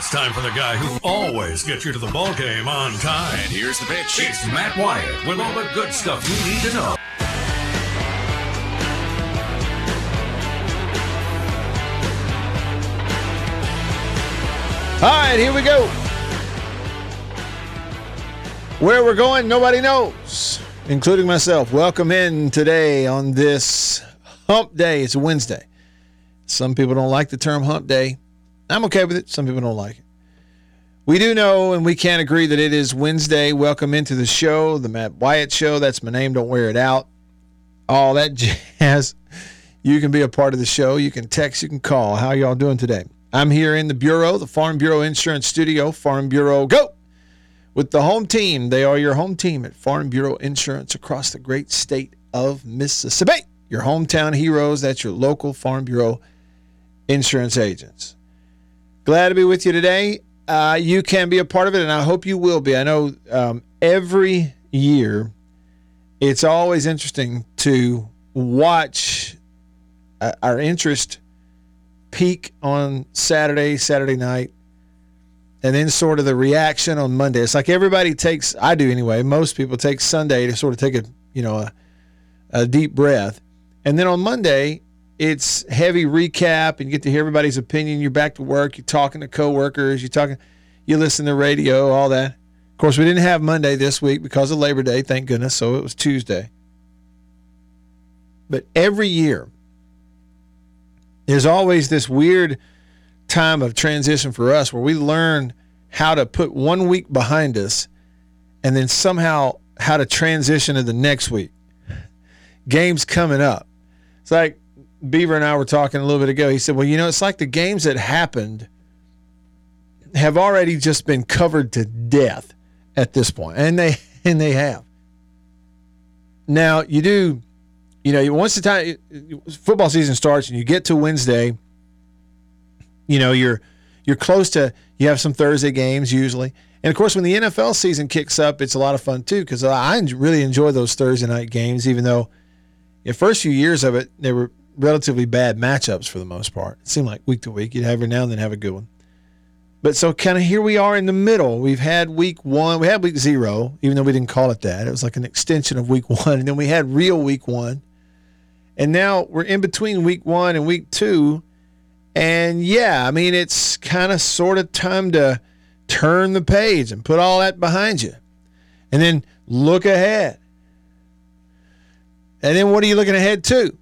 It's time for the guy who always gets you to the ball game on time. And here's the pitch. It's Matt Wyatt with all the good stuff you need to know. All right, here we go. Where we're going, nobody knows, including myself. Welcome in today on this hump day. It's a Wednesday. Some people don't like the term hump day. I'm okay with it. Some people don't like it. We do know and we can't agree that it is Wednesday. Welcome into the show, the Matt Wyatt Show. That's my name. Don't wear it out. All that jazz. You can be a part of the show. You can text, you can call. How y'all doing today? I'm here in the Bureau, the Farm Bureau Insurance Studio. Farm Bureau, go! With the home team. They are your home team at Farm Bureau Insurance across the great state of Mississippi. Your hometown heroes. That's your local Farm Bureau insurance agents. Glad to be with you today. Uh, you can be a part of it, and I hope you will be. I know um, every year it's always interesting to watch uh, our interest peak on Saturday, Saturday night, and then sort of the reaction on Monday. It's like everybody takes, I do anyway, most people take Sunday to sort of take a, you know, a, a deep breath. And then on Monday, it's heavy recap and you get to hear everybody's opinion. You're back to work, you're talking to coworkers, you're talking, you listen to radio, all that. Of course, we didn't have Monday this week because of Labor Day, thank goodness, so it was Tuesday. But every year, there's always this weird time of transition for us where we learn how to put one week behind us and then somehow how to transition to the next week. Games coming up. It's like Beaver and I were talking a little bit ago. He said, Well, you know, it's like the games that happened have already just been covered to death at this point. And they and they have. Now you do you know, once the time football season starts and you get to Wednesday, you know, you're you're close to you have some Thursday games usually. And of course, when the NFL season kicks up, it's a lot of fun too because I really enjoy those Thursday night games, even though the first few years of it, they were relatively bad matchups for the most part. It seemed like week to week, you'd have every now and then have a good one. But so kind of here we are in the middle. We've had week one, we had week zero, even though we didn't call it that. It was like an extension of week one. And then we had real week one. And now we're in between week one and week two. And yeah, I mean, it's kind of sort of time to turn the page and put all that behind you. And then look ahead. And then what are you looking ahead to?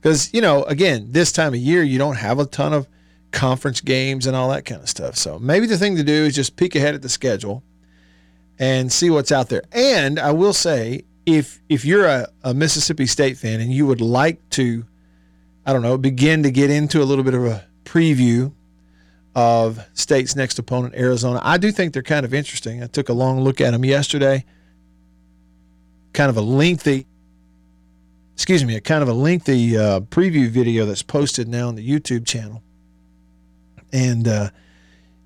Because, you know, again, this time of year, you don't have a ton of conference games and all that kind of stuff. So maybe the thing to do is just peek ahead at the schedule and see what's out there. And I will say, if if you're a, a Mississippi State fan and you would like to, I don't know, begin to get into a little bit of a preview of State's next opponent, Arizona, I do think they're kind of interesting. I took a long look at them yesterday. Kind of a lengthy excuse me, a kind of a lengthy uh, preview video that's posted now on the YouTube channel. And uh,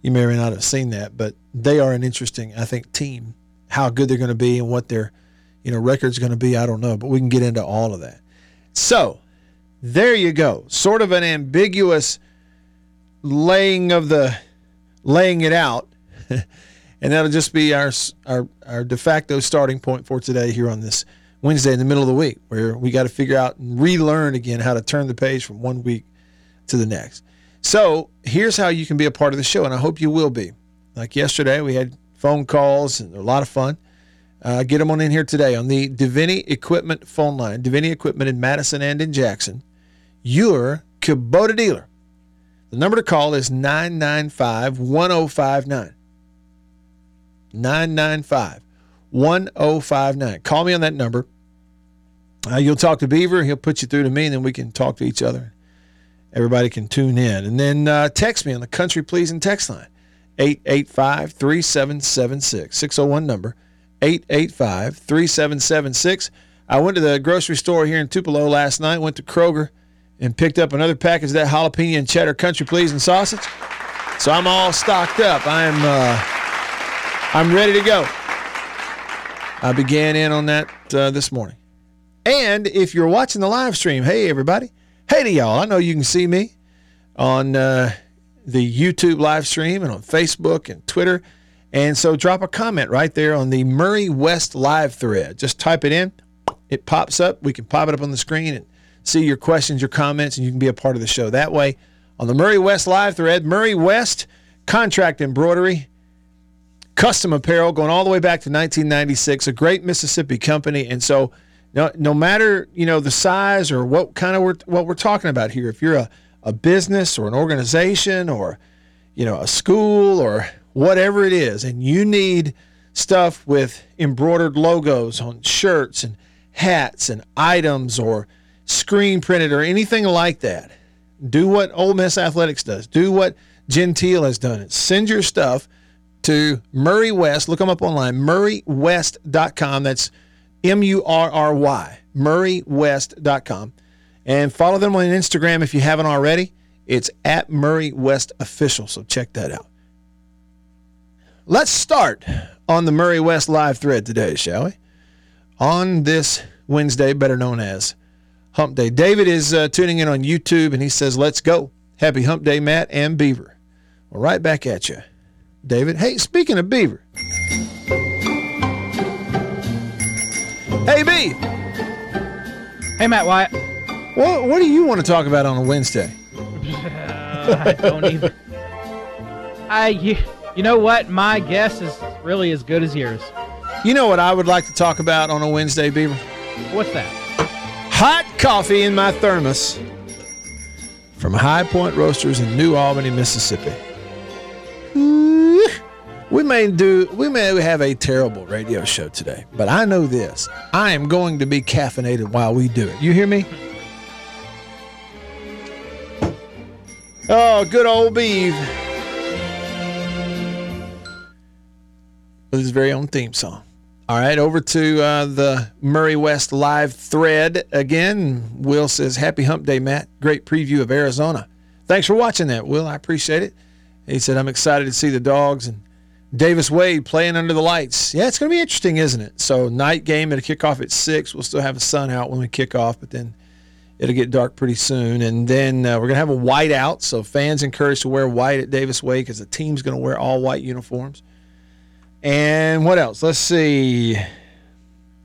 you may or may not have seen that, but they are an interesting, I think, team. How good they're going to be and what their, you know, record's going to be, I don't know, but we can get into all of that. So, there you go. Sort of an ambiguous laying of the laying it out. and that'll just be our our our de facto starting point for today here on this Wednesday in the middle of the week, where we got to figure out and relearn again how to turn the page from one week to the next. So here's how you can be a part of the show, and I hope you will be. Like yesterday, we had phone calls and a lot of fun. Uh, get them on in here today on the Davini Equipment phone line. Davini Equipment in Madison and in Jackson. Your Kubota dealer. The number to call is 995 1059. 995 1059. Call me on that number. Uh, you'll talk to Beaver. He'll put you through to me, and then we can talk to each other. Everybody can tune in. And then uh, text me on the Country Pleasing text line 885 3776. 601 number 885 3776. I went to the grocery store here in Tupelo last night, went to Kroger, and picked up another package of that jalapeno and cheddar Country Pleasing sausage. So I'm all stocked up. I'm, uh, I'm ready to go. I began in on that uh, this morning. And if you're watching the live stream, hey, everybody. Hey to y'all. I know you can see me on uh, the YouTube live stream and on Facebook and Twitter. And so drop a comment right there on the Murray West live thread. Just type it in, it pops up. We can pop it up on the screen and see your questions, your comments, and you can be a part of the show that way. On the Murray West live thread, Murray West contract embroidery, custom apparel going all the way back to 1996, a great Mississippi company. And so, no, no matter you know the size or what kind of we're, what we're talking about here, if you're a, a business or an organization or you know a school or whatever it is, and you need stuff with embroidered logos on shirts and hats and items or screen printed or anything like that, do what Ole Miss Athletics does. Do what Gentile has done. Send your stuff to Murray West. Look them up online, murraywest.com. That's M U R R Y, murraywest.com. And follow them on Instagram if you haven't already. It's at Murray West Official. So check that out. Let's start on the Murray West live thread today, shall we? On this Wednesday, better known as Hump Day. David is uh, tuning in on YouTube and he says, Let's go. Happy Hump Day, Matt and Beaver. Well, right back at you, David. Hey, speaking of Beaver. Hey, B. Hey, Matt Wyatt. What, what do you want to talk about on a Wednesday? Uh, I don't even. I you, you know what? My guess is really as good as yours. You know what I would like to talk about on a Wednesday, Beaver? What's that? Hot coffee in my thermos from High Point Roasters in New Albany, Mississippi. We may do we may have a terrible radio show today, but I know this. I am going to be caffeinated while we do it. You hear me? Oh, good old Beeve. With his very own theme song. All right, over to uh, the Murray West live thread again. Will says, Happy Hump Day, Matt. Great preview of Arizona. Thanks for watching that, Will. I appreciate it. He said, I'm excited to see the dogs and Davis Wade playing under the lights. Yeah, it's going to be interesting, isn't it? So, night game, it'll kick off at 6. We'll still have the sun out when we kick off, but then it'll get dark pretty soon. And then uh, we're going to have a white out. So, fans encouraged to wear white at Davis Wade because the team's going to wear all white uniforms. And what else? Let's see.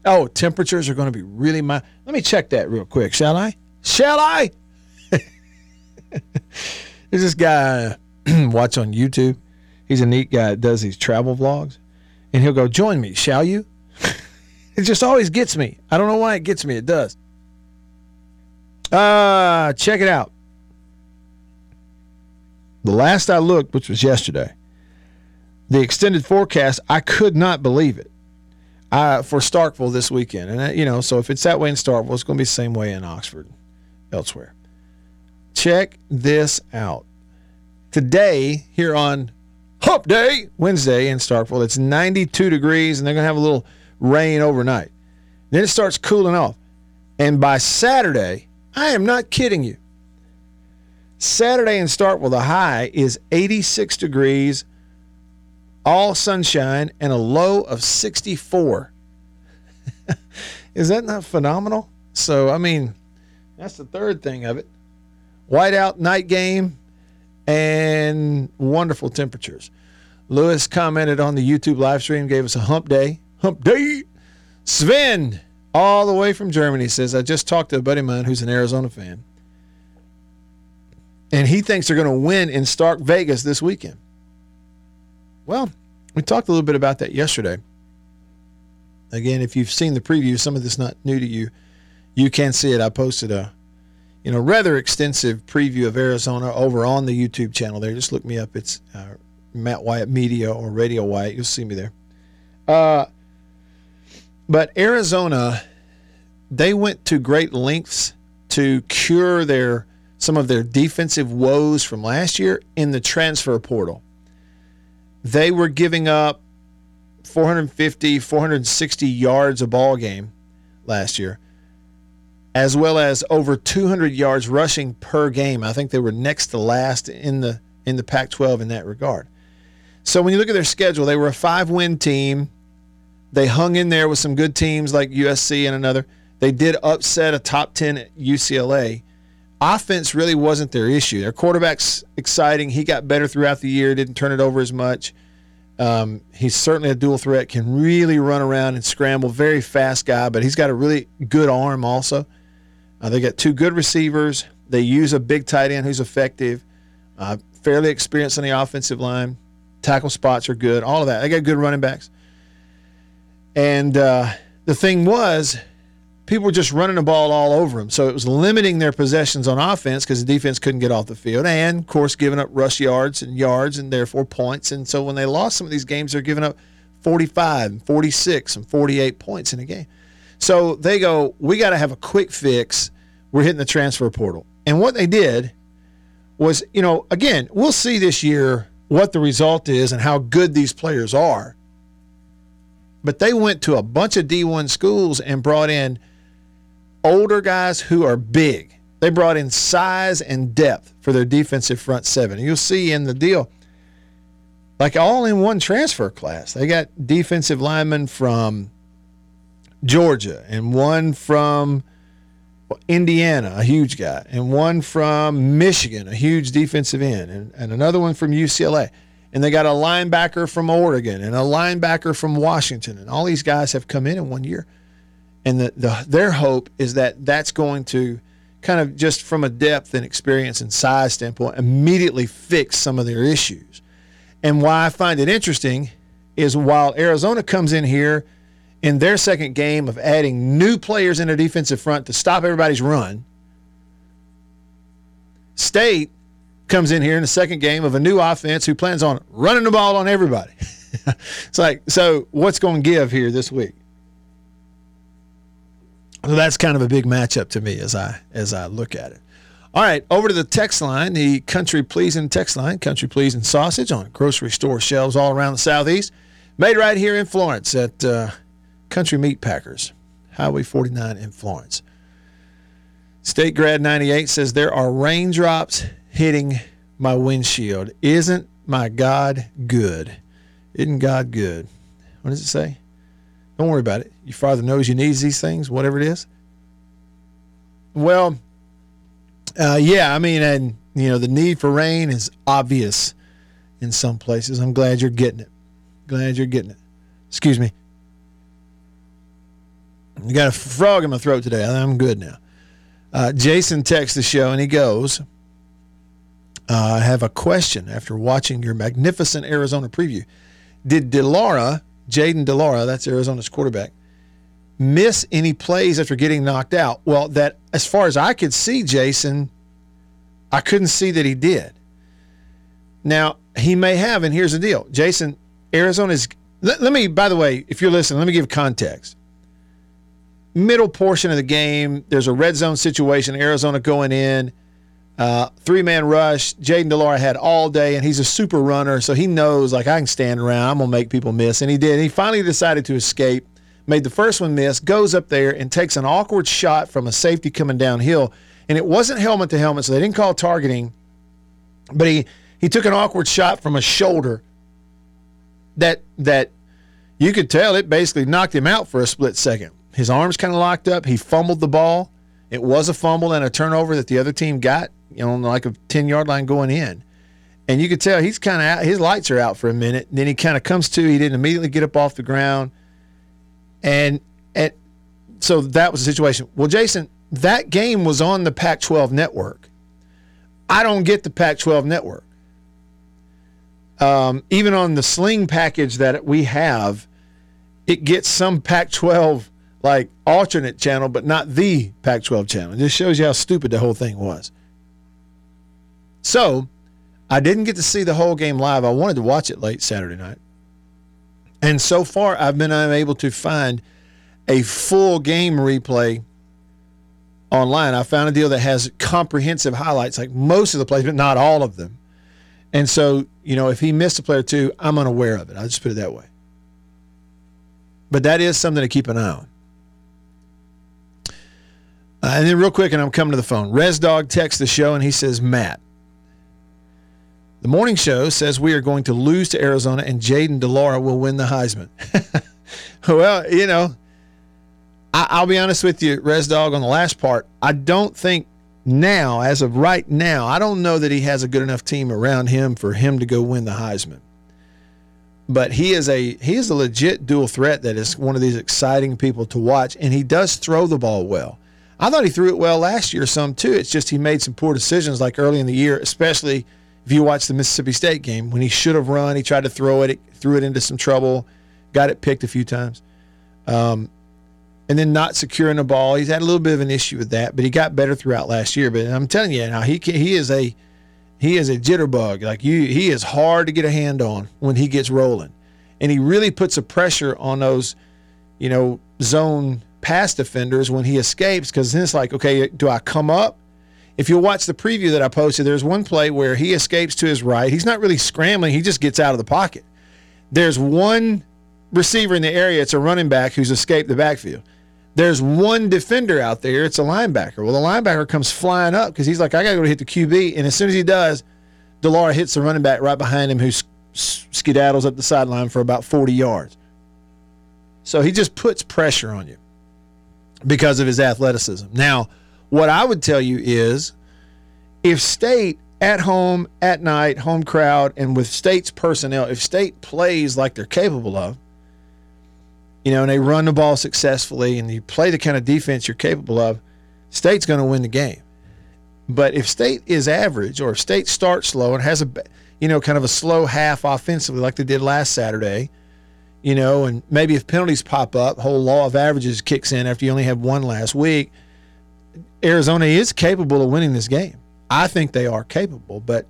Oh, temperatures are going to be really mild. Let me check that real quick, shall I? Shall I? There's this guy watch on YouTube. He's a neat guy that does these travel vlogs. And he'll go, Join me, shall you? it just always gets me. I don't know why it gets me. It does. Uh, check it out. The last I looked, which was yesterday, the extended forecast, I could not believe it uh, for Starkville this weekend. And, uh, you know, so if it's that way in Starkville, it's going to be the same way in Oxford, elsewhere. Check this out. Today, here on Hump Day, Wednesday in Starkville, it's 92 degrees, and they're going to have a little rain overnight. Then it starts cooling off. And by Saturday, I am not kidding you. Saturday in Starkville, the high is 86 degrees all sunshine, and a low of 64. Is that not phenomenal? So, I mean, that's the third thing of it. Whiteout night game and wonderful temperatures. Lewis commented on the YouTube live stream, gave us a hump day. Hump day. Sven, all the way from Germany, says, I just talked to a buddy of mine who's an Arizona fan. And he thinks they're going to win in Stark Vegas this weekend. Well, we talked a little bit about that yesterday. Again, if you've seen the preview, some of this not new to you, you can see it. I posted a, you know, rather extensive preview of Arizona over on the YouTube channel. There, just look me up. It's uh, Matt Wyatt Media or Radio Wyatt. You'll see me there. Uh, but Arizona, they went to great lengths to cure their some of their defensive woes from last year in the transfer portal they were giving up 450, 460 yards a ball game last year, as well as over 200 yards rushing per game. I think they were next to last in the in the Pac-12 in that regard. So when you look at their schedule, they were a five-win team. They hung in there with some good teams like USC and another. They did upset a top 10 UCLA offense really wasn't their issue. Their quarterback's exciting. He got better throughout the year, didn't turn it over as much. Um, he's certainly a dual threat, can really run around and scramble. Very fast guy, but he's got a really good arm also. Uh, they got two good receivers. They use a big tight end who's effective, uh, fairly experienced on the offensive line. Tackle spots are good. All of that. They got good running backs. And uh, the thing was, people were just running the ball all over them. So it was limiting their possessions on offense because the defense couldn't get off the field. And, of course, giving up rush yards and yards and therefore points. And so when they lost some of these games, they're giving up 45 and 46 and 48 points in a game. So they go, we got to have a quick fix. We're hitting the transfer portal. And what they did was, you know, again, we'll see this year what the result is and how good these players are. But they went to a bunch of D1 schools and brought in older guys who are big. They brought in size and depth for their defensive front seven. You'll see in the deal, like all in one transfer class. They got defensive linemen from Georgia and one from Indiana, a huge guy, and one from Michigan, a huge defensive end, and, and another one from UCLA. And they got a linebacker from Oregon and a linebacker from Washington. And all these guys have come in in one year. And the, the, their hope is that that's going to kind of just from a depth and experience and size standpoint immediately fix some of their issues. And why I find it interesting is while Arizona comes in here in their second game of adding new players in their defensive front to stop everybody's run, State comes in here in the second game of a new offense who plans on running the ball on everybody. it's like, so what's going to give here this week? So that's kind of a big matchup to me as I as I look at it. All right, over to the text line, the country pleasing text line, country pleasing sausage on grocery store shelves all around the southeast, made right here in Florence at uh, Country Meat Packers, Highway 49 in Florence. State Grad 98 says there are raindrops hitting my windshield. Isn't my God good? Isn't God good? What does it say? Don't worry about it. Your father knows you needs these things, whatever it is. Well, uh, yeah, I mean, and you know, the need for rain is obvious in some places. I'm glad you're getting it. Glad you're getting it. Excuse me. You got a frog in my throat today. I'm good now. Uh, Jason texts the show and he goes, uh, I have a question after watching your magnificent Arizona preview. Did de Laura, Jaden DeLara, that's Arizona's quarterback, miss any plays after getting knocked out? Well, that as far as I could see, Jason, I couldn't see that he did. Now, he may have, and here's the deal. Jason, Arizona's let, let me, by the way, if you're listening, let me give context. Middle portion of the game, there's a red zone situation, Arizona going in. Uh, three man rush. Jayden de Laura had all day, and he's a super runner, so he knows like I can stand around. I'm gonna make people miss, and he did. He finally decided to escape. Made the first one miss. Goes up there and takes an awkward shot from a safety coming downhill, and it wasn't helmet to helmet, so they didn't call targeting. But he he took an awkward shot from a shoulder. That that you could tell it basically knocked him out for a split second. His arms kind of locked up. He fumbled the ball. It was a fumble and a turnover that the other team got you know, like a 10 yard line going in. And you could tell he's kind of out, his lights are out for a minute. Then he kind of comes to, he didn't immediately get up off the ground. And, and so that was the situation. Well, Jason, that game was on the Pac 12 network. I don't get the Pac 12 network. Um, even on the sling package that we have, it gets some Pac 12 like alternate channel, but not the Pac 12 channel. It just shows you how stupid the whole thing was. So I didn't get to see the whole game live. I wanted to watch it late Saturday night. And so far, I've been unable to find a full game replay online. I found a deal that has comprehensive highlights, like most of the plays, but not all of them. And so, you know, if he missed a play or two, I'm unaware of it. I'll just put it that way. But that is something to keep an eye on. Uh, and then, real quick, and I'm coming to the phone. Res Dog texts the show and he says, Matt, the morning show says we are going to lose to Arizona and Jayden de Laura will win the Heisman. well, you know, I, will be honest with you, Res Dog, on the last part, I don't think now, as of right now, I don't know that he has a good enough team around him for him to go win the Heisman. But he is a he is a legit dual threat that is one of these exciting people to watch, and he does throw the ball well. I thought he threw it well last year some too. It's just he made some poor decisions like early in the year, especially if you watch the Mississippi State game when he should have run, he tried to throw it, threw it into some trouble, got it picked a few times. Um, and then not securing the ball. He's had a little bit of an issue with that, but he got better throughout last year. But I'm telling you now, he can, he is a he is a jitterbug. Like you, he is hard to get a hand on when he gets rolling, and he really puts a pressure on those, you know, zone pass defenders when he escapes. Because then it's like, okay, do I come up? If you'll watch the preview that I posted, there's one play where he escapes to his right. He's not really scrambling; he just gets out of the pocket. There's one receiver in the area. It's a running back who's escaped the backfield there's one defender out there. It's a linebacker. Well, the linebacker comes flying up because he's like, I got to go hit the QB. And as soon as he does, de Laura hits the running back right behind him who skedaddles up the sideline for about 40 yards. So he just puts pressure on you because of his athleticism. Now, what I would tell you is if State at home, at night, home crowd, and with State's personnel, if State plays like they're capable of, you know, and they run the ball successfully and you play the kind of defense you're capable of, State's going to win the game. But if State is average or if State starts slow and has a, you know, kind of a slow half offensively like they did last Saturday, you know, and maybe if penalties pop up, whole law of averages kicks in after you only have one last week, Arizona is capable of winning this game. I think they are capable, but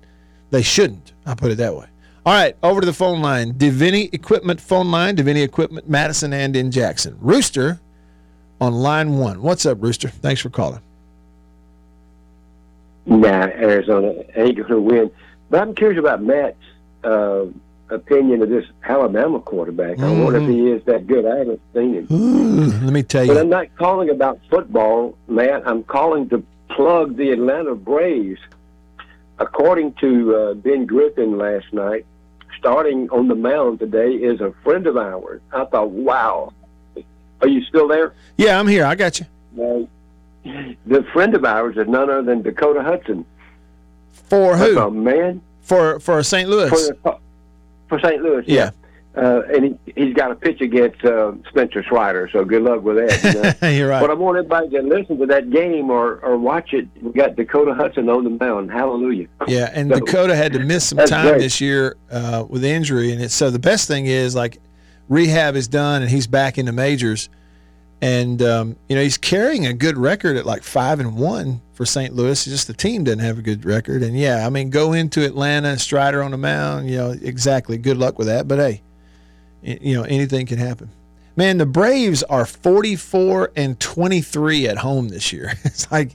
they shouldn't. I'll put it that way. All right, over to the phone line. Davini Equipment phone line. Davini Equipment, Madison and in Jackson. Rooster on line one. What's up, Rooster? Thanks for calling. Nah, Arizona ain't going to win. But I'm curious about Matt's uh, opinion of this Alabama quarterback. Mm-hmm. I wonder if he is that good. I haven't seen him. Ooh, let me tell you. But I'm not calling about football, Matt. I'm calling to plug the Atlanta Braves. According to uh, Ben Griffin last night, starting on the mound today is a friend of ours. I thought, wow. Are you still there? Yeah, I'm here. I got you. Uh, the friend of ours is none other than Dakota Hudson. For who? Oh man. For for St. Louis. For, for St. Louis. Yeah. Uh, and he, he's got a pitch against uh, Spencer Strider, so good luck with that. You know? You're right. But I want everybody to listen to that game or, or watch it. We got Dakota Hudson on the mound. Hallelujah. Yeah, and so, Dakota had to miss some time great. this year uh, with injury, and it's, so the best thing is like rehab is done, and he's back in the majors, and um, you know he's carrying a good record at like five and one for St. Louis. Just the team doesn't have a good record, and yeah, I mean go into Atlanta, Strider on the mound. You know exactly. Good luck with that, but hey you know, anything can happen. Man, the Braves are 44 and 23 at home this year. It's like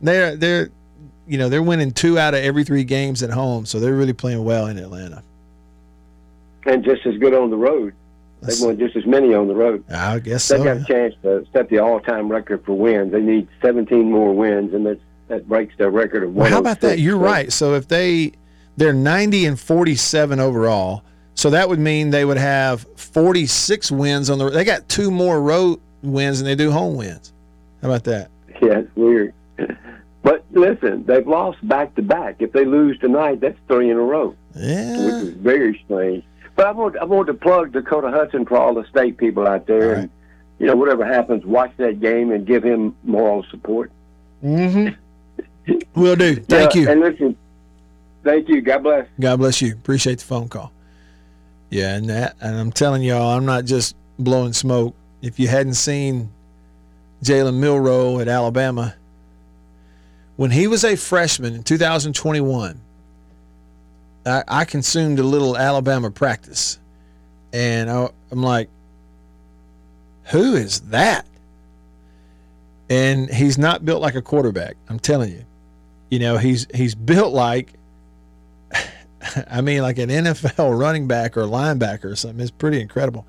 they're they're you know, they're winning two out of every three games at home, so they're really playing well in Atlanta. And just as good on the road. They won just as many on the road. I guess they so. got a chance to set the all-time record for wins. They need 17 more wins, and that that breaks their record of. Well, how oh about that? You're right. So if they they're 90 and 47 overall, so that would mean they would have 46 wins on the. They got two more road wins than they do home wins. How about that? Yeah, it's weird. But listen, they've lost back to back. If they lose tonight, that's three in a row. Yeah, which is very strange. But I want I want to plug Dakota Hudson for all the state people out there, right. and you know whatever happens, watch that game and give him moral support. Mm-hmm. Will do. Thank yeah, you. And listen, thank you. God bless. God bless you. Appreciate the phone call. Yeah, and that, and I'm telling y'all, I'm not just blowing smoke. If you hadn't seen Jalen Milroe at Alabama, when he was a freshman in 2021, I, I consumed a little Alabama practice, and I, I'm like, who is that? And he's not built like a quarterback. I'm telling you. You know, he's he's built like I mean, like an NFL running back or linebacker or something. It's pretty incredible.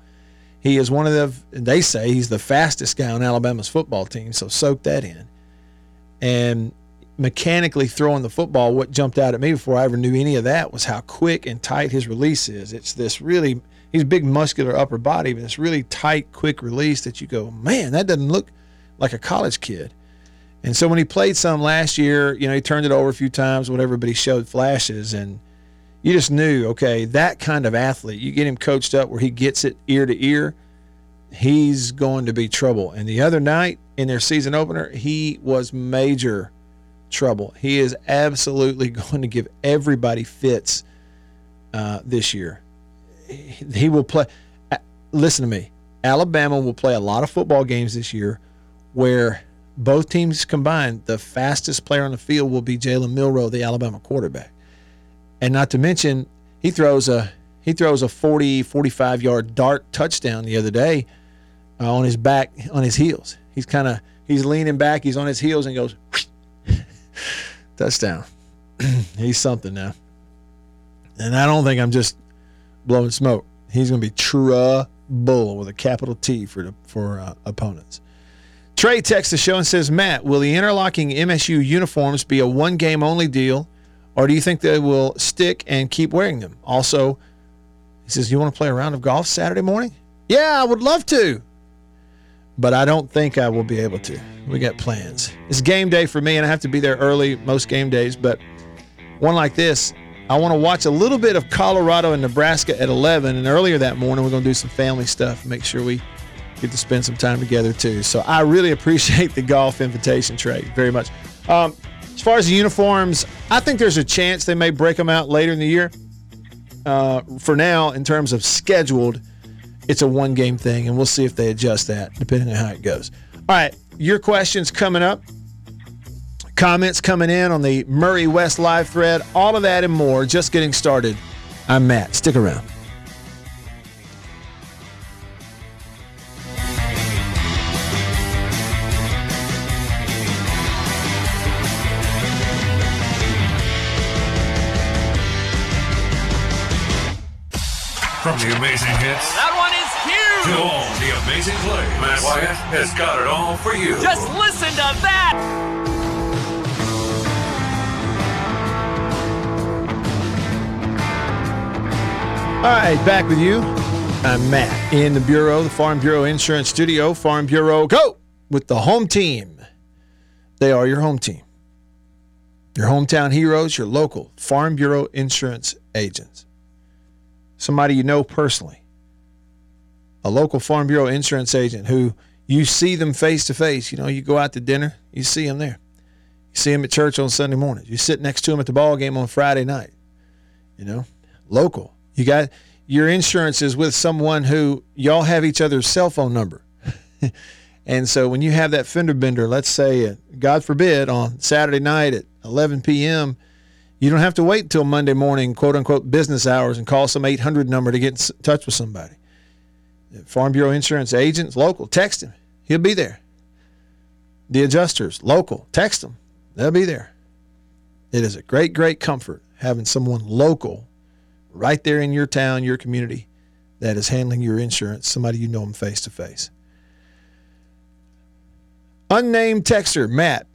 He is one of the, they say he's the fastest guy on Alabama's football team, so soak that in. And mechanically throwing the football, what jumped out at me before I ever knew any of that was how quick and tight his release is. It's this really, he's a big muscular upper body, but it's really tight, quick release that you go, man, that doesn't look like a college kid. And so when he played some last year, you know, he turned it over a few times, whatever, but he showed flashes and you just knew, okay, that kind of athlete, you get him coached up where he gets it ear to ear, he's going to be trouble. And the other night in their season opener, he was major trouble. He is absolutely going to give everybody fits uh, this year. He will play. uh, Listen to me. Alabama will play a lot of football games this year where both teams combined, the fastest player on the field will be Jalen Milroe, the Alabama quarterback. And not to mention, he throws a he throws a 40, 45 yard dart touchdown the other day uh, on his back, on his heels. He's kind of he's leaning back, he's on his heels, and goes touchdown. he's something now. And I don't think I'm just blowing smoke. He's going to be trouble with a capital T for the, for uh, opponents. Trey texts the show and says, Matt, will the interlocking MSU uniforms be a one game only deal, or do you think they will stick and keep wearing them? Also, he says, You want to play a round of golf Saturday morning? Yeah, I would love to, but I don't think I will be able to. We got plans. It's game day for me, and I have to be there early most game days, but one like this, I want to watch a little bit of Colorado and Nebraska at 11, and earlier that morning, we're going to do some family stuff, make sure we get to spend some time together too. So I really appreciate the golf invitation, Trey, very much. Um, as far as the uniforms, I think there's a chance they may break them out later in the year. Uh, for now, in terms of scheduled, it's a one game thing, and we'll see if they adjust that depending on how it goes. All right, your questions coming up. Comments coming in on the Murray West live thread. All of that and more. Just getting started. I'm Matt. Stick around. From the amazing hits That one is to all the amazing plays, Matt Wyatt has got it all for you. Just listen to that! All right, back with you. I'm Matt in the Bureau, the Farm Bureau Insurance Studio. Farm Bureau, go with the home team. They are your home team. Your hometown heroes, your local Farm Bureau insurance agents. Somebody you know personally. A local Farm Bureau insurance agent who you see them face to face. You know, you go out to dinner, you see them there. You see them at church on Sunday mornings. You sit next to them at the ball game on Friday night. You know, local. You got your insurance is with someone who y'all have each other's cell phone number. and so when you have that fender bender, let's say, uh, God forbid, on Saturday night at 11 p.m., you don't have to wait until Monday morning, quote unquote, business hours and call some 800 number to get in touch with somebody. Farm Bureau Insurance agents, local, text him. He'll be there. The adjusters, local, text them. They'll be there. It is a great, great comfort having someone local right there in your town, your community, that is handling your insurance, somebody you know them face to face. Unnamed texter, Matt,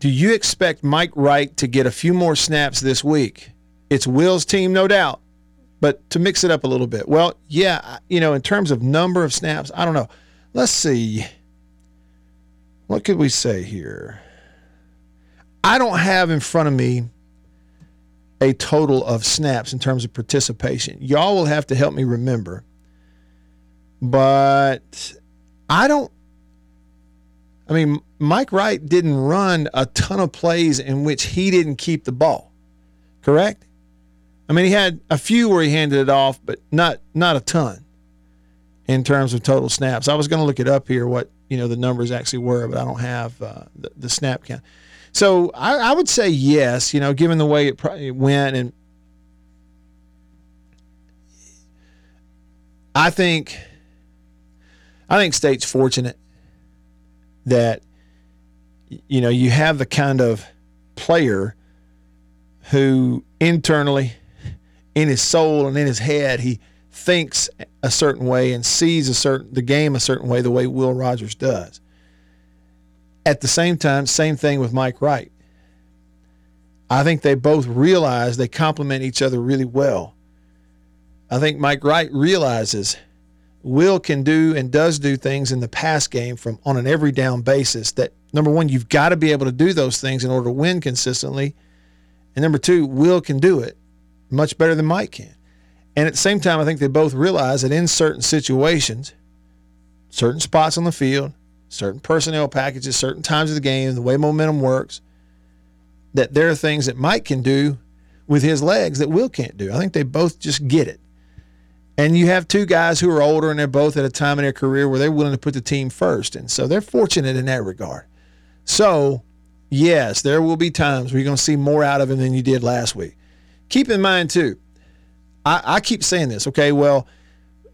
do you expect Mike Wright to get a few more snaps this week? It's Will's team, no doubt, but to mix it up a little bit. Well, yeah, you know, in terms of number of snaps, I don't know. Let's see. What could we say here? I don't have in front of me a total of snaps in terms of participation. Y'all will have to help me remember. But I don't I mean, Mike Wright didn't run a ton of plays in which he didn't keep the ball. Correct? I mean, he had a few where he handed it off, but not not a ton in terms of total snaps. I was going to look it up here what, you know, the numbers actually were, but I don't have uh, the, the snap count. So I, I would say yes, you know, given the way it probably went, and I think I think State's fortunate that you know you have the kind of player who internally, in his soul and in his head, he thinks a certain way and sees a certain the game a certain way, the way Will Rogers does. At the same time, same thing with Mike Wright. I think they both realize they complement each other really well. I think Mike Wright realizes Will can do and does do things in the pass game from on an every down basis that number one, you've got to be able to do those things in order to win consistently. And number two, Will can do it much better than Mike can. And at the same time, I think they both realize that in certain situations, certain spots on the field, certain personnel packages, certain times of the game, the way momentum works, that there are things that Mike can do with his legs that Will can't do. I think they both just get it. And you have two guys who are older and they're both at a time in their career where they're willing to put the team first. And so they're fortunate in that regard. So, yes, there will be times where you're going to see more out of him than you did last week. Keep in mind, too, I, I keep saying this, okay? Well,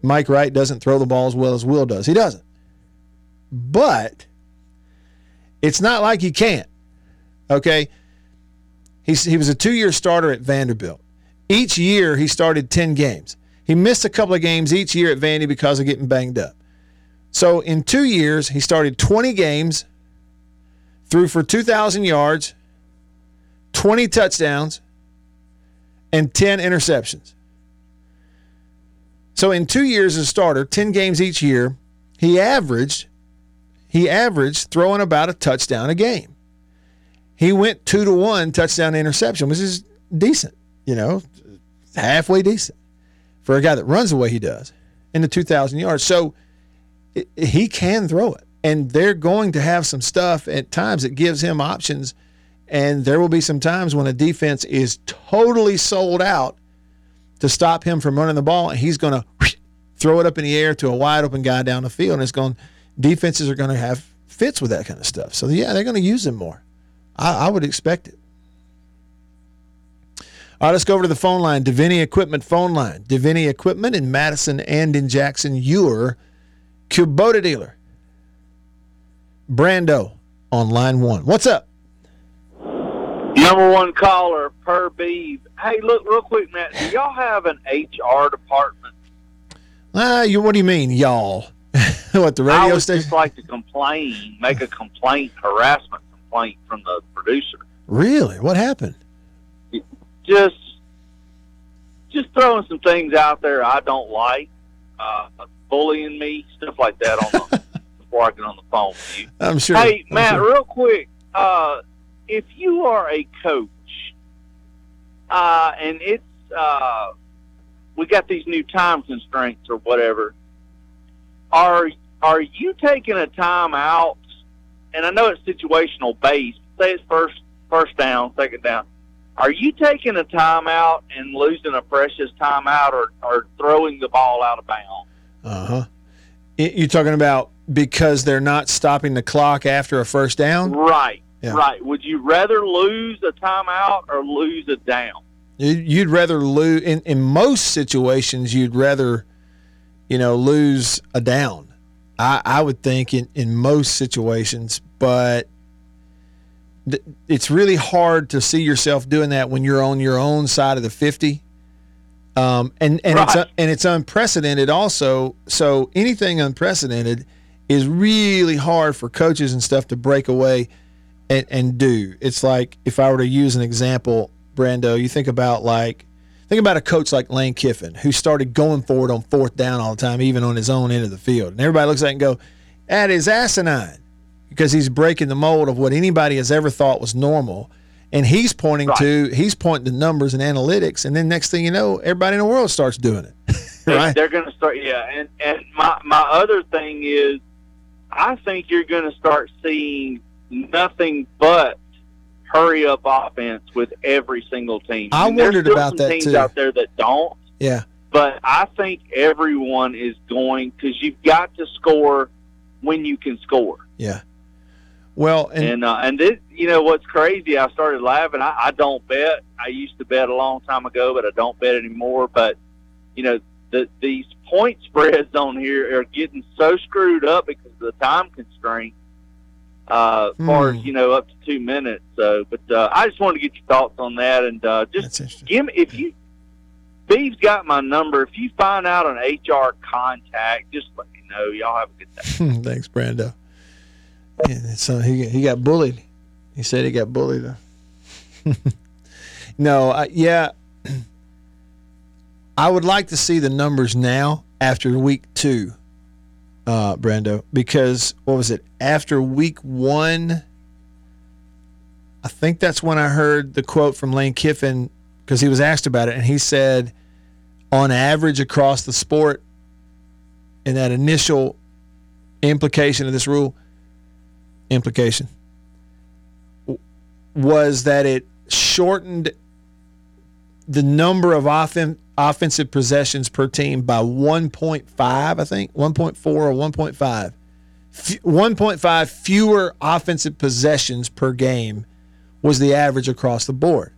Mike Wright doesn't throw the ball as well as Will does. He doesn't. But it's not like he can't, okay? He's, he was a two year starter at Vanderbilt. Each year, he started 10 games. He missed a couple of games each year at Vandy because of getting banged up. So in two years, he started 20 games, threw for 2,000 yards, 20 touchdowns, and 10 interceptions. So in two years as a starter, 10 games each year, he averaged he averaged throwing about a touchdown a game. He went two to one touchdown to interception, which is decent, you know, halfway decent for a guy that runs the way he does in the 2,000 yards. So it, he can throw it. And they're going to have some stuff at times that gives him options. And there will be some times when a defense is totally sold out to stop him from running the ball, and he's going to throw it up in the air to a wide open guy down the field. And it's going, defenses are going to have fits with that kind of stuff. So, yeah, they're going to use him more. I, I would expect it. All right, let's go over to the phone line. Davini Equipment phone line. Davini Equipment in Madison and in Jackson. Your Kubota dealer. Brando on line one. What's up? Number one caller per Beeve. Hey, look real quick, Matt. Do y'all have an HR department? Ah, you. What do you mean, y'all? what the I radio would station? just like to complain, make a complaint, harassment complaint from the producer. Really? What happened? Just, just throwing some things out there I don't like, uh, bullying me, stuff like that on the before I get on the phone with you. I'm sure. Hey, I'm Matt, sure. real quick. Uh, if you are a coach, uh, and it's uh, we got these new time constraints or whatever, are are you taking a time out? And I know it's situational based. Say it's first first down, second down. Are you taking a timeout and losing a precious timeout, or, or throwing the ball out of bounds? Uh huh. You're talking about because they're not stopping the clock after a first down? Right, Yeah. right. Would you rather lose a timeout or lose a down? You- You'd rather lose in, in most situations. You'd rather, you know, lose a down. I, I would think in, in most situations, but th- it's really hard to see yourself doing that when you're on your own side of the fifty. Um, and and it's Right. and it's unprecedented also. So anything unprecedented is really hard for coaches and stuff to break away and, and do. It's like if I were to use an example, Brando, you think about like think about a coach like Lane Kiffin who started going forward on fourth down all the time, even on his own end of the field. And everybody looks at it and go, that is asinine because he's breaking the mold of what anybody has ever thought was normal. And he's pointing Right. to he's pointing to numbers and analytics, and then next thing you know, everybody in the world starts doing it. Right? They're going to start, yeah. And and my my other thing is, I think you're going to start seeing nothing but hurry up offense with every single team. I mean, wondered still about some that, teams too. out there that don't, Yeah. but I think everyone is going because you've got to score when you can score. Yeah. Well, and, And uh, and this, you know, what's crazy? I started laughing. I, I don't bet. I used to bet a long time ago, but I don't bet anymore. But you know, the, these point spreads on here are getting so screwed up because of the time constraint. Uh, as far Hmm. as you know, up to two minutes. So, but uh, I just wanted to get your thoughts on that, and uh, just give me if you. Bee's got my number. If you find out an HR contact, just let me know. Y'all have a good day. Thanks, Brando. Yeah, so he he got bullied. He said he got bullied. no, I, yeah, I would like to see the numbers now after week two uh, Brando, because what was it? After week one, I think that's when I heard the quote from Lane Kiffin because he was asked about it, and he said, on average across the sport, in that initial implication of this rule, implication was that it shortened the number of offen- offensive possessions per team by 1.5, I think, 1.4 or 1.5. F- 1.5 fewer offensive possessions per game was the average across the board.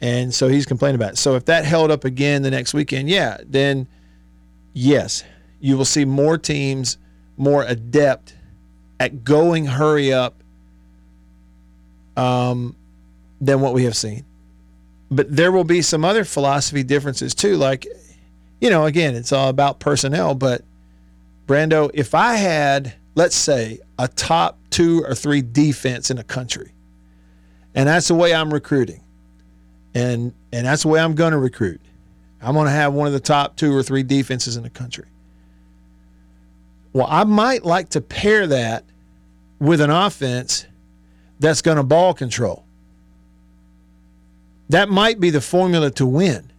And so he's complaining about it. So if that held up again the next weekend, yeah, then yes, you will see more teams more adept at going hurry up um, than what we have seen. But there will be some other philosophy differences too. Like, you know, again, it's all about personnel. But Brando, if I had, let's say, a top two or three defense in a country, and that's the way I'm recruiting, and and that's the way I'm going to recruit. I'm going to have one of the top two or three defenses in the country. Well, I might like to pair that with an offense that's going to ball control. That might be the formula to win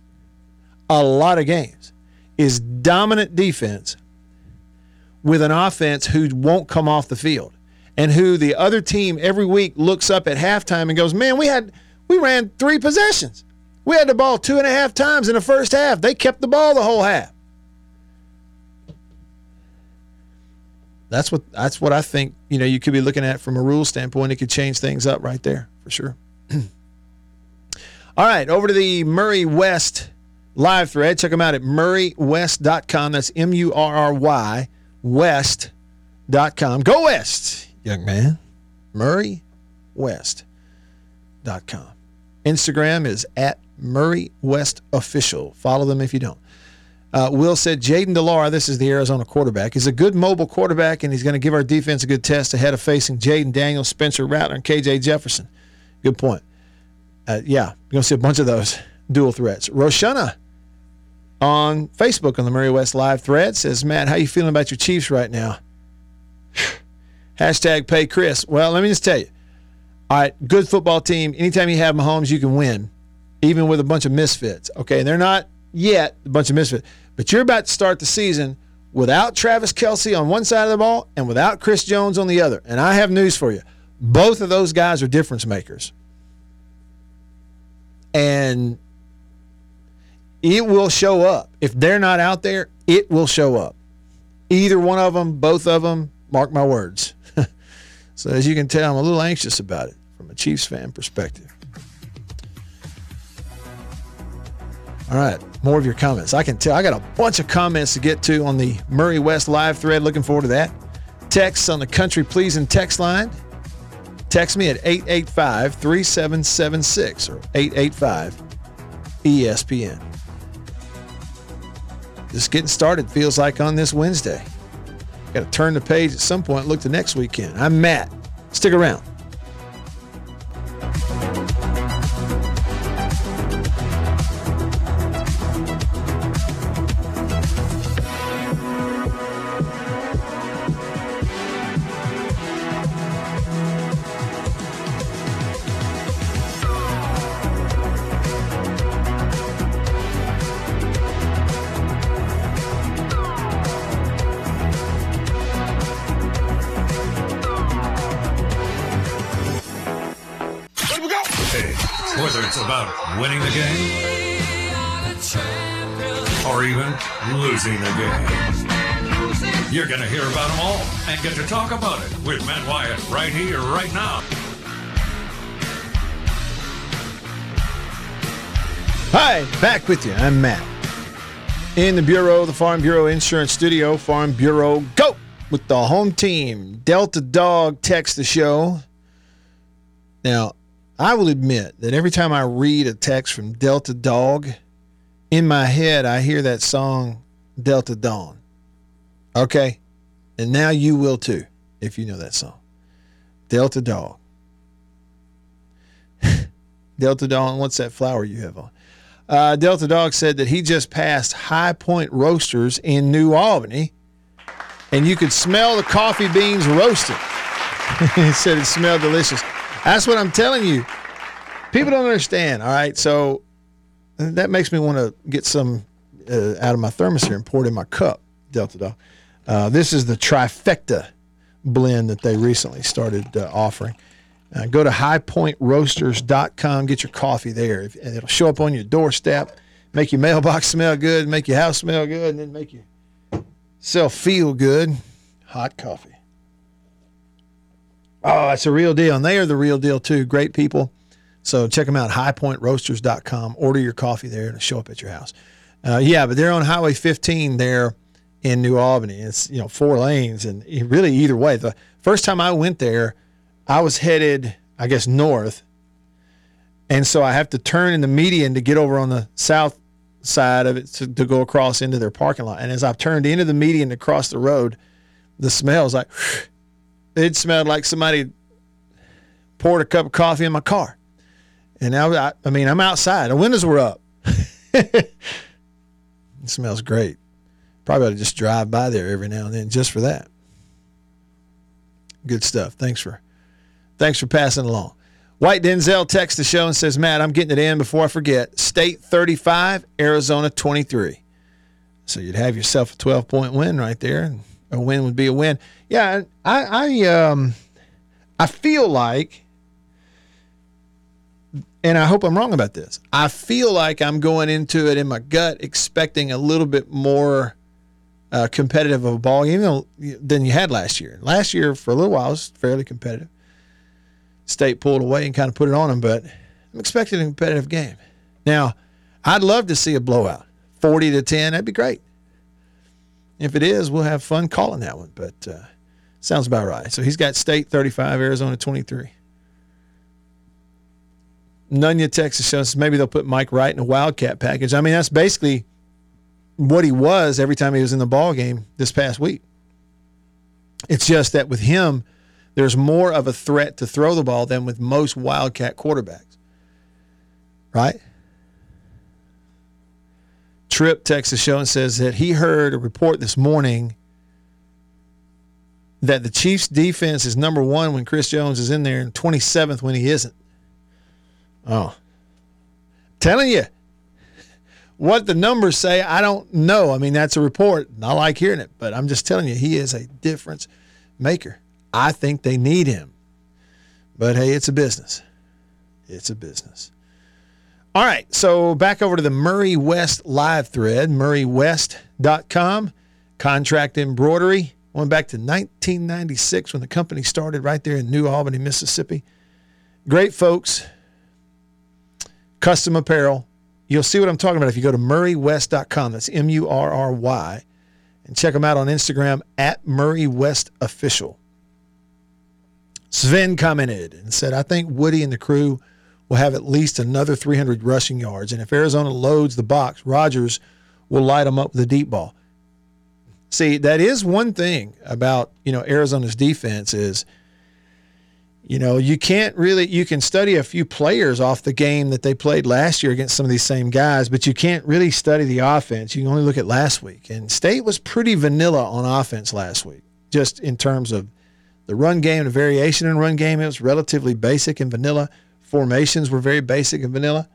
a lot of games is dominant defense with an offense who won't come off the field and who the other team every week looks up at halftime and goes, "Man, we had we ran three possessions. We had the ball two and a half times in the first half. They kept the ball the whole half." That's what that's what I think. You know, you could be looking at from a rule standpoint. It could change things up right there for sure. All right, over to the Murray West live thread. Check them out at murraywest.com. That's M U R R Y West.com. Go West, young man. Murray MurrayWest.com. Instagram is at Murray West Official. Follow them if you don't. Uh, Will said Jayden de Laura, this is the Arizona quarterback, is a good mobile quarterback, and he's going to give our defense a good test ahead of facing Jayden Daniels, Spencer Rattler, and KJ Jefferson. Good point. Uh, yeah, you're going to see a bunch of those dual threats. Roshana on Facebook on the Murray West live thread says, Matt, how you feeling about your Chiefs right now? Hashtag pay Chris. Well, let me just tell you. All right, good football team. Anytime you have Mahomes, you can win, even with a bunch of misfits. Okay, they're not yet a bunch of misfits, but you're about to start the season without Travis Kelce on one side of the ball and without Chris Jones on the other. And I have news for you. Both of those guys are difference makers. And it will show up. If they're not out there, it will show up. Either one of them, both of them, mark my words. so, as you can tell, I'm a little anxious about it from a Chiefs fan perspective. All right, more of your comments. I can tell I got a bunch of comments to get to on the Murray West live thread. Looking forward to that. Texts on the country pleasing text line. Text me at 885 3776 or 885 ESPN. Just getting started feels like on this Wednesday. Got to turn the page at some point, look to next weekend. I'm Matt. Stick around. With you. I'm Matt. In the Bureau, the Farm Bureau Insurance Studio, Farm Bureau, go with the home team. Delta Dog text the show. Now, I will admit that every time I read a text from Delta Dog, in my head, I hear that song, Delta Dawn. Okay? And now you will too, if you know that song. Delta Dog. Delta Dawn, what's that flower you have on? Uh, Delta Dog said that he just passed High Point Roasters in New Albany and you could smell the coffee beans roasting. he said it smelled delicious. That's what I'm telling you. People don't understand. All right, so that makes me want to get some uh, out of my thermos here and pour it in my cup. Delta Dog. Uh, this is the trifecta blend that they recently started uh, offering. Uh, go to highpointroasters.com, get your coffee there. It'll show up on your doorstep, make your mailbox smell good, make your house smell good, and then make yourself feel good. Hot coffee. Oh, it's a real deal. And they are the real deal, too. Great people. So check them out, highpointroasters.com. Order your coffee there and it'll show up at your house. Uh, yeah, but they're on Highway 15 there in New Albany. It's, you know, four lanes and really either way. The first time I went there, I was headed, I guess, north. And so I have to turn in the median to get over on the south side of it to, to go across into their parking lot. And as I've turned into the median to cross the road, the smell smell's like, it smelled like somebody poured a cup of coffee in my car. And now, I, I mean, I'm outside. The windows were up. it smells great. Probably ought to just drive by there every now and then just for that. Good stuff. Thanks for thanks for passing along. White Denzel texts the show and says, Matt, I'm getting it in before I forget. State 35, Arizona 23. So you'd have yourself a 12 point win right there. A win would be a win. Yeah, I I um I feel like and I hope I'm wrong about this. I feel like I'm going into it in my gut expecting a little bit more uh, competitive of a ball game than- than you had last year. Last year, for a little while, was fairly competitive. State pulled away and kind of put it on them, but I'm expecting a competitive game. Now, I'd love to see a blowout, 40 to 10. That'd be great. If it is, we'll have fun calling that one, but uh, sounds about right. So he's got State 35, Arizona 23. Nunya, Texas shows maybe they'll put Mike Wright in a Wildcat package. I mean, that's basically what he was every time he was in the ball game this past week. It's just that with him, there's more of a threat to throw the ball than with most Wildcat quarterbacks. Right? Trip Texas show and says that he heard a report this morning that the Chiefs defense is number one when Chris Jones is in there and 27th when he isn't. Oh. Telling you. What the numbers say, I don't know. I mean, that's a report, and I like hearing it, but I'm just telling you, he is a difference maker. I think they need him. But hey, it's a business. It's a business. All right, so back over to the Murray West live thread, murraywest.com, contract embroidery. Went back to 1996 when the company started right there in New Albany, Mississippi. Great folks, custom apparel. You'll see what I'm talking about if you go to murraywest.com. That's M U R R Y. And check them out on Instagram at Murray West Official. Sven commented and said, I think Woody and the crew will have at least another 300 rushing yards. And if Arizona loads the box, Rogers will light them up with a deep ball. See, that is one thing about, you know, Arizona's defense is, you know, you can't really you can study a few players off the game that they played last year against some of these same guys, but you can't really study the offense. You can only look at last week. And State was pretty vanilla on offense last week, just in terms of the run game, the variation in run game. It was relatively basic and vanilla. Formations were very basic and vanilla.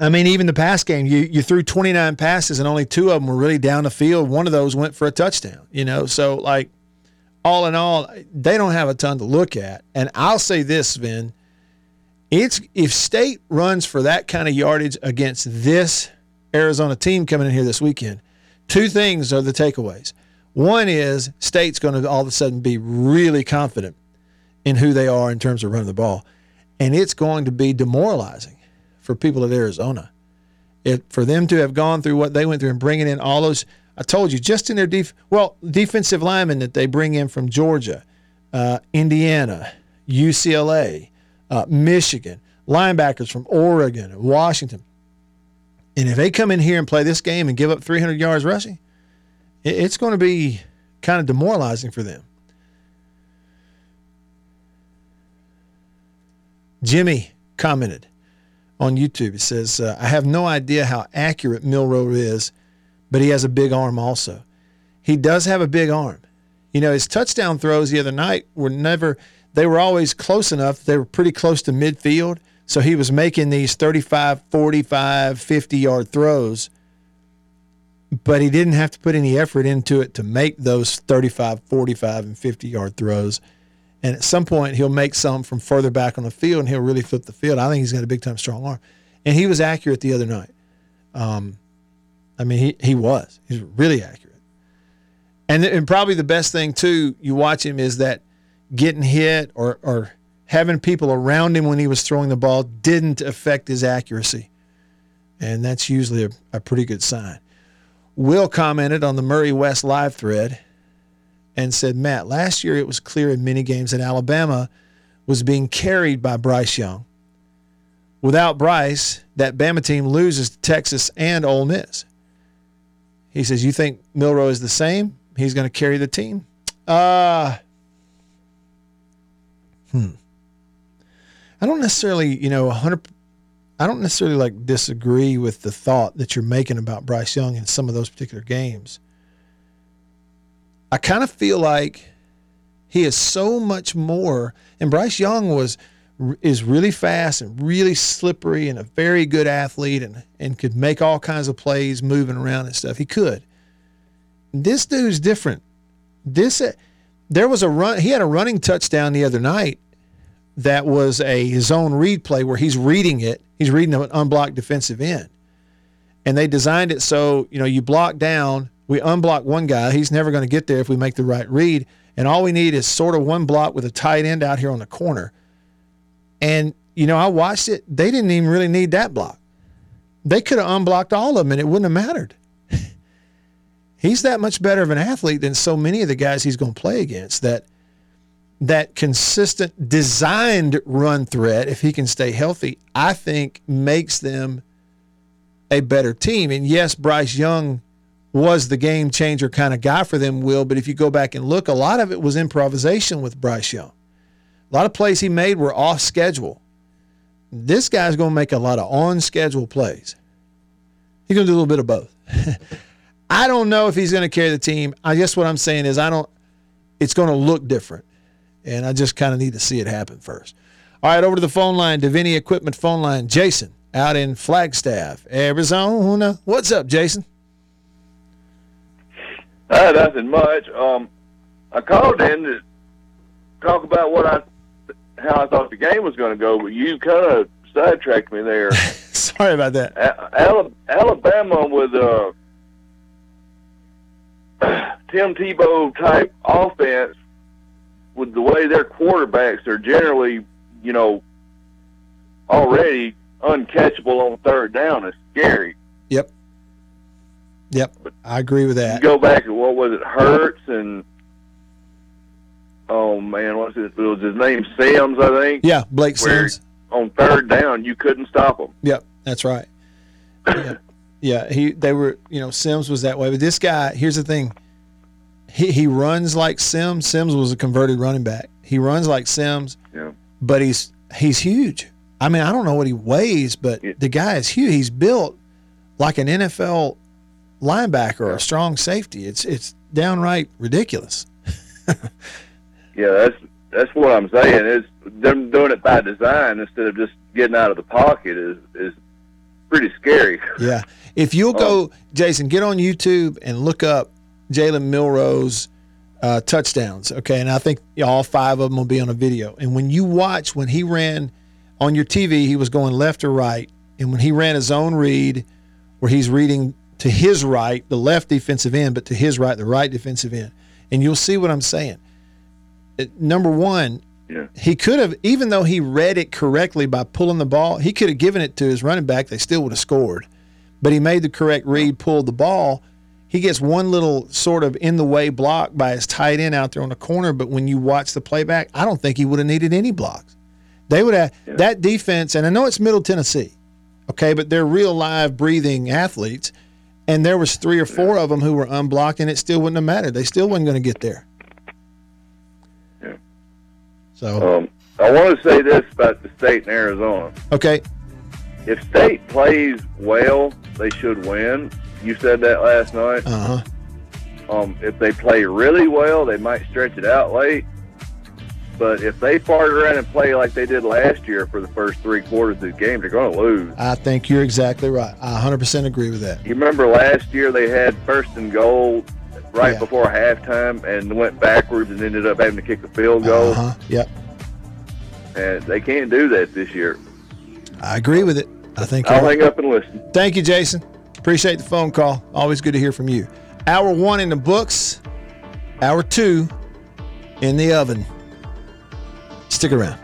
I mean, even the pass game, you you threw 29 passes and only two of them were really down the field. One of those went for a touchdown, you know. So, like, all in all, they don't have a ton to look at. And I'll say this, Sven, it's if State runs for that kind of yardage against this Arizona team coming in here this weekend, two things are the takeaways. One is State's going to all of a sudden be really confident in who they are in terms of running the ball, and it's going to be demoralizing for people at Arizona. It for them to have gone through what they went through and bringing in all those. I told you just in their def well defensive linemen that they bring in from Georgia, uh, Indiana, UCLA, uh, Michigan, linebackers from Oregon and Washington. And if they come in here and play this game and give up 300 yards rushing, it's going to be kind of demoralizing for them. Jimmy commented on YouTube. He says, uh, I have no idea how accurate Milroe is, but he has a big arm also. he does have a big arm. You know, his touchdown throws the other night were never, they were always close enough. They were pretty close to midfield. So he was making these 35, 45, 50 yard throws, but he didn't have to put any effort into it to make those 35, 45, and 50 yard throws. And at some point, he'll make some from further back on the field and he'll really flip the field. I think he's got a big time strong arm. And he was accurate the other night. Um, I mean, he, he was. He's really accurate. And, and probably the best thing, too, you watch him is that getting hit or, or having people around him when he was throwing the ball didn't affect his accuracy. And that's usually a, a pretty good sign. Will commented on the Murray West live thread and said, Matt, last year it was clear in many games that Alabama was being carried by Bryce Young. Without Bryce, that Bama team loses to Texas and Ole Miss. He says, You think Milroe is the same? He's going to carry the team? Uh, hmm. I don't necessarily, you know, 100 I don't necessarily like disagree with the thought that you're making about Bryce Young in some of those particular games. I kind of feel like he is so much more and Bryce Young was is really fast and really slippery and a very good athlete and and could make all kinds of plays moving around and stuff. He could. This dude's different. This uh, there was a run he had a running touchdown the other night that was a his own read play where he's reading it. He's reading an unblocked defensive end. And they designed it so, you know, you block down, we unblock one guy. He's never going to get there if we make the right read. And all we need is sort of one block with a tight end out here on the corner. And, you know, I watched it. They didn't even really need that block. They could have unblocked all of them and it wouldn't have mattered. he's that much better of an athlete than so many of the guys he's going to play against that that consistent designed run threat, if he can stay healthy, I think makes them a better team. And yes, Bryce Young was the game changer kind of guy for them, Will. But if you go back and look, a lot of it was improvisation with Bryce Young. A lot of plays he made were off schedule. This guy's going to make a lot of on schedule plays. He's going to do a little bit of both. I don't know if he's going to carry the team. I guess what I'm saying is I don't. It's going to look different and I just kind of need to see it happen first. All right, over to the phone line, Davini Equipment phone line. Jason out in Flagstaff, Arizona. What's up, Jason? Uh, nothing much. Um, I called in to talk about what I, how I thought the game was going to go, but you kind of sidetracked me there. Sorry about that. A- Alabama with uh, Tim Tebow type offense with the way their quarterbacks are generally, you know, already uncatchable on third down is scary. Yep. Yep. I agree with that. You go back to what was it, Hurts and oh man, what's it? It was his name Sims, I think. Yeah, Blake Sims. On third down, you couldn't stop him. Yep, that's right. yeah. yeah, he they were, you know, Sims was that way, but this guy, here's the thing he, he runs like Sims. Sims was a converted running back. He runs like Sims, yeah. but he's he's huge. I mean, I don't know what he weighs, but yeah. the guy is huge. He's built like an NFL linebacker or a strong safety. It's it's downright ridiculous. yeah, that's that's what I'm saying. Is them doing it by design instead of just getting out of the pocket is is pretty scary. Yeah. If you'll go, um, Jason, get on YouTube and look up Jalen Milroe's uh, touchdowns. Okay, and I think all five of them will be on a video. And when you watch when he ran on your TV, he was going left or right, and when he ran his own read, where he's reading to his right, the left defensive end, but to his right, the right defensive end, and you'll see what I'm saying. Number one, yeah. he could have, even though he read it correctly by pulling the ball, he could have given it to his running back. They still would have scored, but he made the correct read, pulled the ball he gets one little sort of in the way block by his tight end out there on the corner. But when you watch the playback, I don't think he would have needed any blocks. They would have yeah. that defense, and I know it's Middle Tennessee, okay, but they're real live, breathing athletes, and there was three or four yeah. of them who were unblocked, and it still wouldn't have mattered. They still wasn't going to get there. Yeah. So um, I want to say this about the state in Arizona. Okay. If state plays well, they should win. You said that last night. Uh huh. Um, if they play really well, they might stretch it out late. But if they fart around and play like they did last year for the first three quarters of the game, they're going to lose. I think you're exactly right. I 100% agree with that. You remember last year they had first and goal right Yeah. before halftime and went backwards and ended up having to kick a field goal. Uh-huh. Yep. And they can't do that this year. I agree with it. I think I'll right. hang up and listen. Thank you, Jason. Appreciate the phone call. Always good to hear from you. Hour one in the books, hour two in the oven. Stick around.